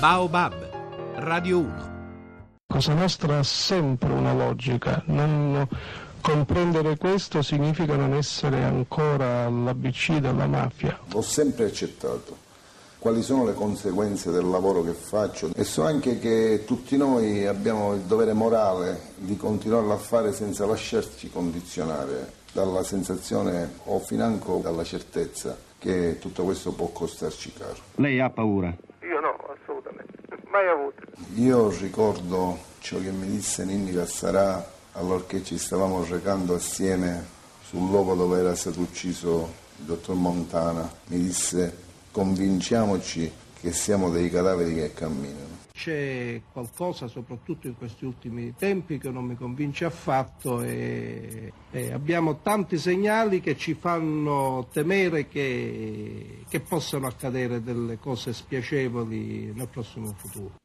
Baobab, Radio 1. Cosa nostra ha sempre una logica, non comprendere questo significa non essere ancora all'ABC della mafia. Ho sempre accettato quali sono le conseguenze del lavoro che faccio e so anche che tutti noi abbiamo il dovere morale di continuarlo a fare senza lasciarci condizionare dalla sensazione o financo dalla certezza che tutto questo può costarci caro. Lei ha paura? Mai avuto. Io ricordo ciò che mi disse Ninni Cassarà allorché ci stavamo recando assieme sul luogo dove era stato ucciso il dottor Montana. Mi disse convinciamoci che siamo dei cadaveri che camminano. C'è qualcosa, soprattutto in questi ultimi tempi, che non mi convince affatto e, e abbiamo tanti segnali che ci fanno temere che, che possano accadere delle cose spiacevoli nel prossimo futuro.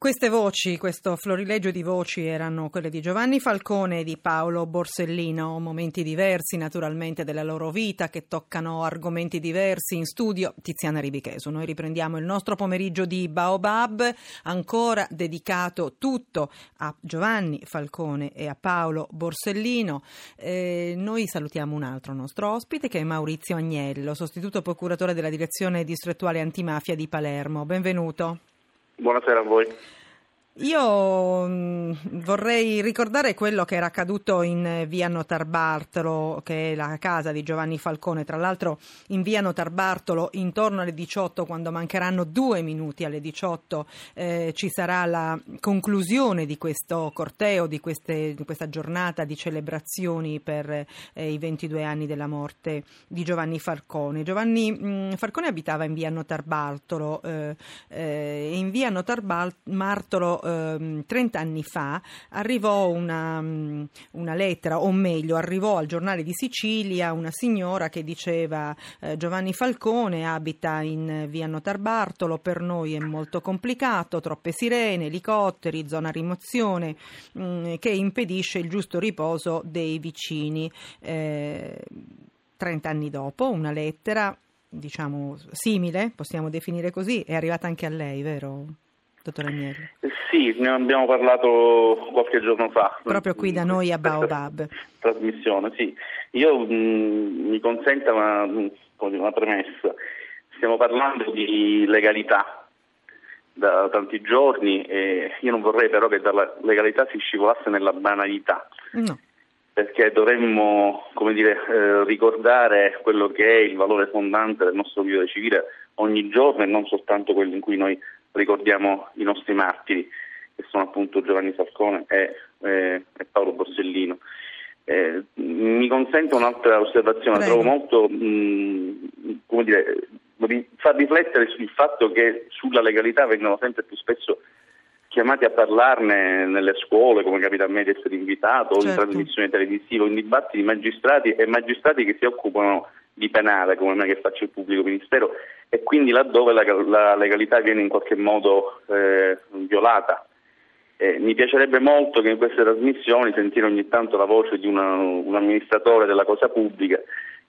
Queste voci, questo florilegio di voci erano quelle di Giovanni Falcone e di Paolo Borsellino, momenti diversi naturalmente della loro vita che toccano argomenti diversi in studio. Tiziana Ribichesu, noi riprendiamo il nostro pomeriggio di Baobab, ancora dedicato tutto a Giovanni Falcone e a Paolo Borsellino. Eh, noi salutiamo un altro nostro ospite che è Maurizio Agnello, sostituto procuratore della direzione distrettuale antimafia di Palermo. Benvenuto. Buonasera a voi. Io mh, vorrei ricordare quello che era accaduto in via Notar Bartolo, che è la casa di Giovanni Falcone. Tra l'altro in via Notar Bartolo intorno alle 18, quando mancheranno due minuti alle 18, eh, ci sarà la conclusione di questo corteo, di, queste, di questa giornata di celebrazioni per eh, i 22 anni della morte di Giovanni Falcone. Giovanni mh, Falcone abitava in via Notar Bartolo eh, e in via Notar Bartolo 30 ehm, anni fa arrivò una, mm, una, lettera, o meglio, arrivò al giornale di Sicilia una signora che diceva eh, Giovanni Falcone abita in via Notar Bartolo, per noi è molto complicato, troppe sirene, elicotteri, zona rimozione mh, mm, che impedisce il giusto riposo dei vicini. Eh, 30 anni dopo, una lettera diciamo simile, possiamo definire così, è arrivata anche a lei, vero? Dottor Agnelli? Sì, ne abbiamo parlato qualche giorno fa. Proprio qui da noi a Baobab. Trasmissione, sì. Io mh, mm, mi consenta una, una premessa. Stiamo parlando di legalità da tanti giorni e io non vorrei però che dalla legalità si scivolasse nella banalità. No. Perché dovremmo dire, eh, ricordare quello che è il valore fondante del nostro vivere civile ogni giorno e non soltanto quello in cui noi ricordiamo i nostri martiri, che sono appunto Giovanni Falcone e, eh, e Paolo Borsellino. Eh, mi consente un'altra osservazione, Prego. trovo molto, mh, come dire, far riflettere sul fatto che sulla legalità vengono sempre più spesso chiamati a parlarne nelle scuole, come capita a me di essere invitato, certo. o in trasmissioni televisive, o in dibattiti magistrati e magistrati che si occupano di penale, come me che faccio il pubblico ministero, e quindi laddove la, la legalità viene in qualche modo eh, violata. Eh, mi piacerebbe molto che in queste trasmissioni sentire ogni tanto la voce di una, un amministratore della cosa pubblica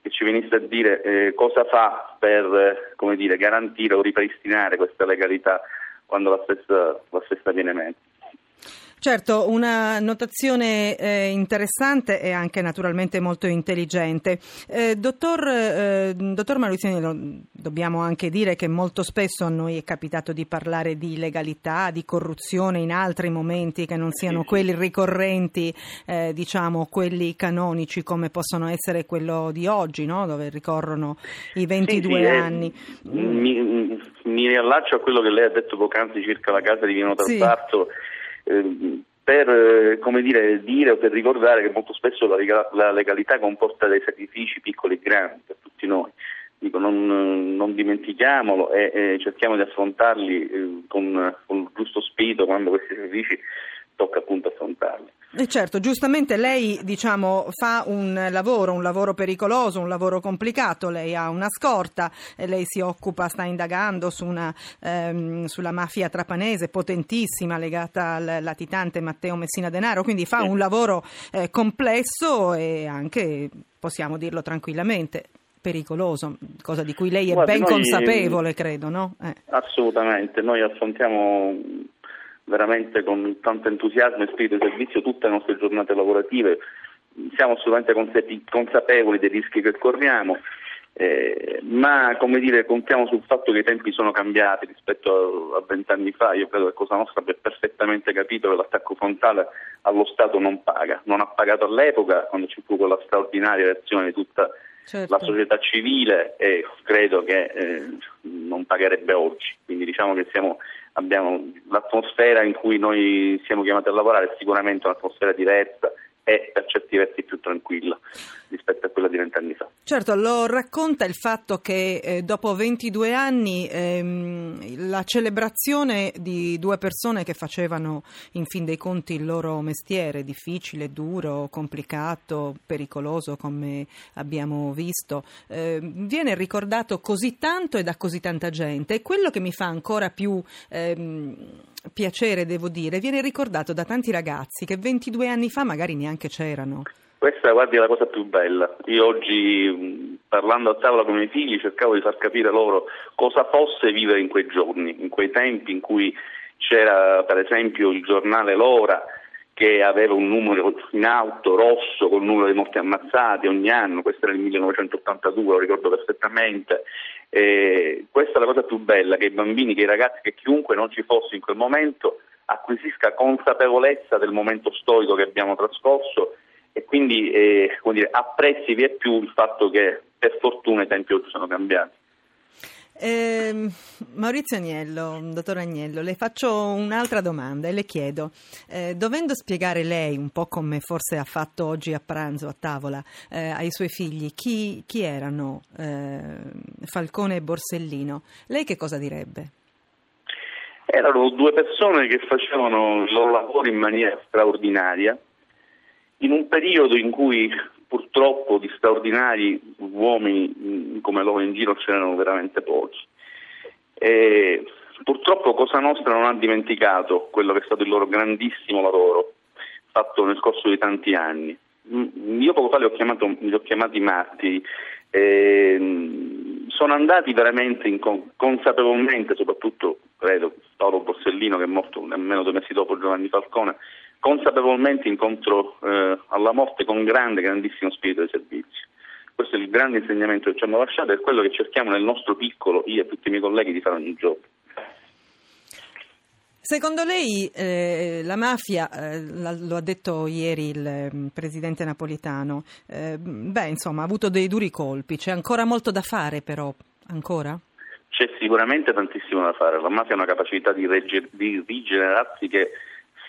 che ci venisse a dire eh, cosa fa per dire, garantire o ripristinare questa legalità quando la stessa, la stessa viene meno. Certo, una notazione eh, interessante e anche naturalmente molto intelligente. Eh, dottor, eh, dottor Mauriziani, dobbiamo anche dire che molto spesso a noi è capitato di parlare di legalità, di corruzione in altri momenti che non siano quelli ricorrenti, eh, diciamo quelli canonici come possono essere quello di oggi, no? dove ricorrono i 22 sì, sì, anni. Mi, mi riallaccio a quello che lei ha detto poc'anzi circa la casa di Vino Tartarto. Sì Ehm, per eh, dire, dire o per ricordare che molto spesso la, la, legalità comporta dei sacrifici piccoli e grandi per tutti noi. Dico, non, non, dimentichiamolo e, e, cerchiamo di affrontarli eh, con, con il giusto spirito quando questi sacrifici tocca appunto affrontarli. E certo, giustamente lei diciamo, fa un lavoro, un lavoro pericoloso, un lavoro complicato, lei ha una scorta, lei si occupa, sta indagando su una, ehm, sulla mafia trapanese potentissima legata al latitante Matteo Messina Denaro, quindi fa un lavoro eh, complesso e anche, possiamo dirlo tranquillamente, pericoloso, cosa di cui lei è Guardi, ben noi- consapevole, credo, no? Eh. Assolutamente, noi affrontiamo veramente con tanto entusiasmo e spirito di servizio tutte le nostre giornate lavorative, siamo assolutamente consape- consapevoli dei rischi che corriamo, eh, ma come dire, contiamo sul fatto che i tempi sono cambiati rispetto a a vent'anni fa, io credo che Cosa Nostra abbia perfettamente capito che l'attacco frontale allo Stato non paga, non ha pagato all'epoca quando ci fu quella straordinaria reazione di tutta Certo. la società civile e credo che eh, non pagherebbe oggi. Quindi diciamo che siamo, abbiamo l'atmosfera in cui noi siamo chiamati a lavorare è sicuramente un'atmosfera diversa e per certi versi più tranquilla rispetto a quella di vent'anni fa. Certo, lo racconta il fatto che eh, dopo 22 anni ehm, la celebrazione di due persone che facevano in fin dei conti il loro mestiere, difficile, duro, complicato, pericoloso come abbiamo visto, eh, viene ricordato così tanto e da così tanta gente e quello che mi fa ancora più ehm, piacere, devo dire, viene ricordato da tanti ragazzi che 22 anni fa magari neanche c'erano. Questa guardi è la cosa più bella. Io oggi parlando a tavola con i miei figli cercavo di far capire loro cosa fosse vivere in quei giorni, in quei tempi in cui c'era per esempio il giornale L'Ora che aveva un numero in alto rosso con il numero di morti ammazzati ogni anno, questo era il 1982, lo ricordo perfettamente. E questa è la cosa più bella, che i bambini, che i ragazzi, che chiunque non ci fosse in quel momento acquisisca consapevolezza del momento storico che abbiamo trascorso e quindi eh, come dire, apprezzi vi è più il fatto che per fortuna i tempi oggi sono cambiati. Ehm, Maurizio Agnello, dottor Agnello, le faccio un'altra domanda e le chiedo, eh, dovendo spiegare lei un po' come forse ha fatto oggi a pranzo a tavola eh, ai suoi figli chi, chi erano eh, Falcone e Borsellino, lei che cosa direbbe? Erano due persone che facevano il loro lavoro in maniera straordinaria, in un periodo in cui purtroppo di straordinari uomini come loro in giro c'erano veramente pochi. E purtroppo Cosa Nostra non ha dimenticato quello che è stato il loro grandissimo lavoro fatto nel corso di tanti anni. Io poco fa li ho, chiamato, li ho chiamati matti, e, sono andati veramente consapevolmente, soprattutto credo Paolo Borsellino che è morto nemmeno due mesi dopo Giovanni Falcone, consapevolmente incontro eh, alla morte con grande, grandissimo spirito di servizio. Questo è il grande insegnamento che ci hanno lasciato e è quello che cerchiamo nel nostro piccolo, io e tutti i miei colleghi, di fare ogni giorno. Secondo lei eh, la mafia, eh, lo ha detto ieri il eh, presidente napolitano, eh, beh insomma ha avuto dei duri colpi, c'è ancora molto da fare però, ancora? C'è sicuramente tantissimo da fare, la mafia ha una capacità di, regge- di rigenerarsi che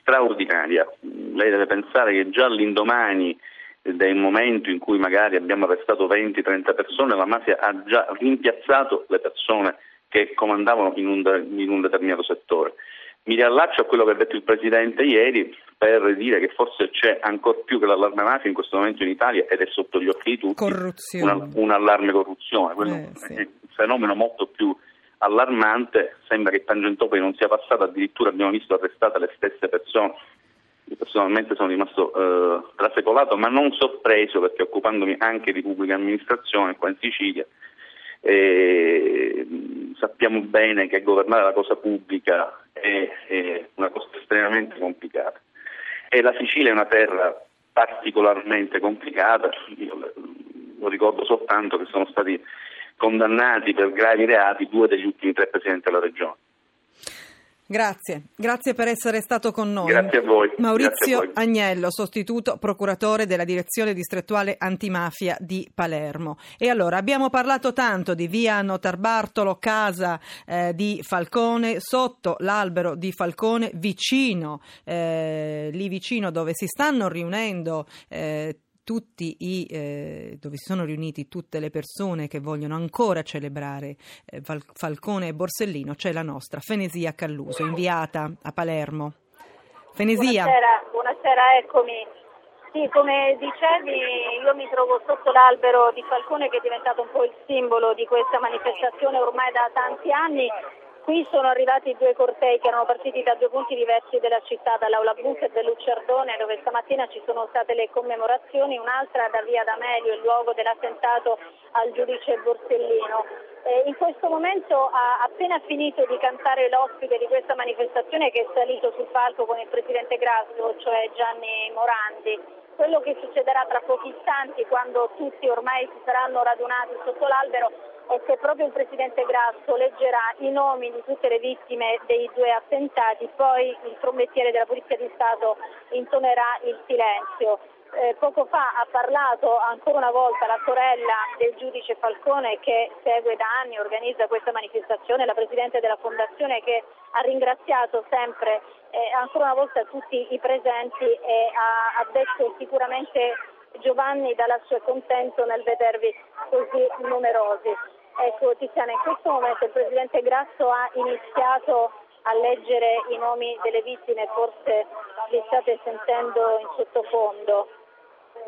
straordinaria. Lei deve pensare che già all'indomani del momento in cui magari abbiamo arrestato 20-30 persone, la mafia ha già rimpiazzato le persone che comandavano in un, de- in un determinato settore. Mi riallaccio a quello che ha detto il Presidente ieri per dire che forse c'è ancora più che l'allarme mafia in questo momento in Italia ed è sotto gli occhi di tutti una- un allarme corruzione. Quello Eh, sì. è un fenomeno molto più allarmante, sembra che Tangentopoli non sia passato, addirittura abbiamo visto arrestate le stesse persone. Io personalmente sono rimasto eh, trasecolato, ma non sorpreso perché occupandomi anche di pubblica amministrazione qua in Sicilia, eh, sappiamo bene che governare la cosa pubblica è, è una cosa estremamente complicata. E la Sicilia è una terra particolarmente complicata, io lo ricordo soltanto che sono stati condannati per gravi reati due degli ultimi tre presidenti della regione. Grazie, grazie per essere stato con noi. Grazie a voi. Maurizio a voi. Agnello, sostituto procuratore della direzione distrettuale antimafia di Palermo. E allora abbiamo parlato tanto di via Notarbartolo, casa eh, di Falcone, sotto l'albero di Falcone, vicino, eh, lì vicino dove si stanno riunendo. eh, i, eh, dove si sono riuniti tutte le persone che vogliono ancora celebrare eh, Fal- Falcone e Borsellino, c'è la nostra Fenesia Calluso, inviata a Palermo. Fenesia, Buonasera, buonasera, eccomi. Sì, come dicevi, io mi trovo sotto l'albero di Falcone che è diventato un po' il simbolo di questa manifestazione ormai da tanti anni Qui sono arrivati due cortei che erano partiti da due punti diversi della città, dall'Aula Bunker del Luciardone dove stamattina ci sono state le commemorazioni, un'altra da Via D'Amelio, il luogo dell'attentato al giudice Borsellino. Eh, in questo momento ha appena finito di cantare l'ospite di questa manifestazione che è salito sul palco con il presidente Grasso, cioè Gianni Morandi. Quello che succederà tra pochi istanti quando tutti ormai si saranno radunati sotto l'albero è che proprio il Presidente Grasso leggerà i nomi di tutte le vittime dei due attentati, poi il promettiere della Polizia di Stato intonerà il silenzio. Eh, poco fa ha parlato ancora una volta la sorella del giudice Falcone che segue da anni e organizza questa manifestazione, la Presidente della Fondazione che ha ringraziato sempre eh, ancora una volta tutti i presenti e ha, ha detto sicuramente Giovanni lassù è contento nel vedervi così numerosi. Ecco Tiziana, in questo momento il Presidente Grasso ha iniziato a leggere i nomi delle vittime, forse li state sentendo in sottofondo,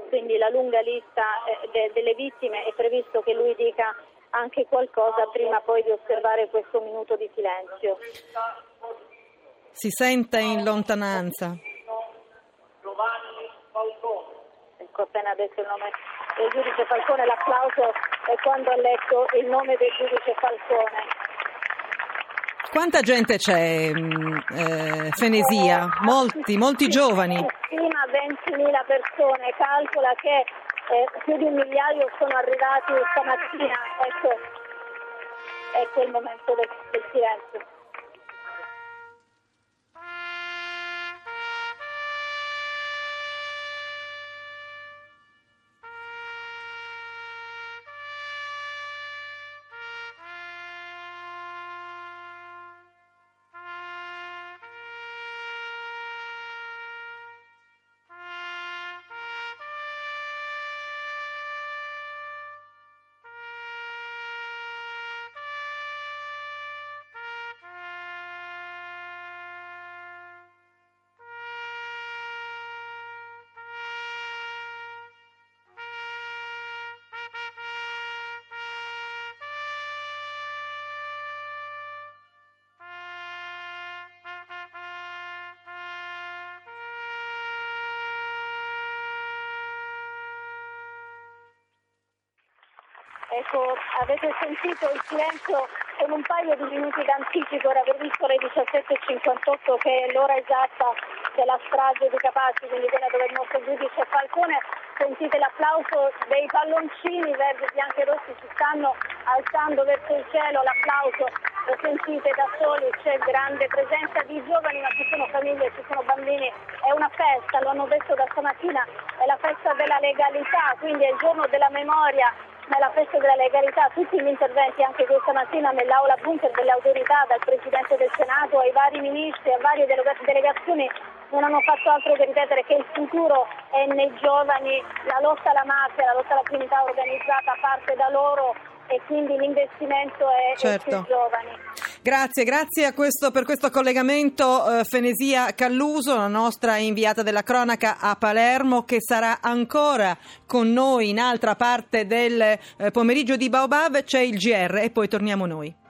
quindi la lunga lista eh, de- delle vittime è previsto che lui dica anche qualcosa prima poi di osservare questo minuto di silenzio. Si sente in lontananza. Ecco appena detto il nome del giudice Falcone, l'applauso è quando ha letto il nome del giudice Falcone. Quanta gente c'è, mm, eh, Fenesia? Molti, molti giovani. Stima 20.000 persone, calcola che eh, più di un migliaio sono arrivati stamattina. Ecco, ecco il momento del, del silenzio. Ecco, avete sentito il silenzio con un paio di minuti d'anticipo, era previsto alle 17.58 che è l'ora esatta della strage di Capaci, quindi viene dove il nostro giudice Falcone. Sentite l'applauso dei palloncini verdi, bianchi e rossi si stanno alzando verso il cielo, l'applauso lo sentite da soli, c'è grande presenza di giovani, ma ci sono famiglie, ci sono bambini, è una festa, lo hanno detto da stamattina, è la festa della legalità, quindi è il giorno della memoria nella festa della legalità tutti gli interventi anche questa mattina nell'aula bunker delle autorità, dal Presidente del Senato ai vari ministri, a varie delegazioni non hanno fatto altro che ripetere che il futuro è nei giovani, la lotta alla mafia, la lotta alla criminalità organizzata parte da loro e quindi l'investimento è, certo. è sui giovani. Grazie, grazie questo, per questo collegamento eh, Fenesia Calluso, la nostra inviata della cronaca a Palermo, che sarà ancora con noi in altra parte del eh, pomeriggio di Baobab. C'è il GR e poi torniamo noi.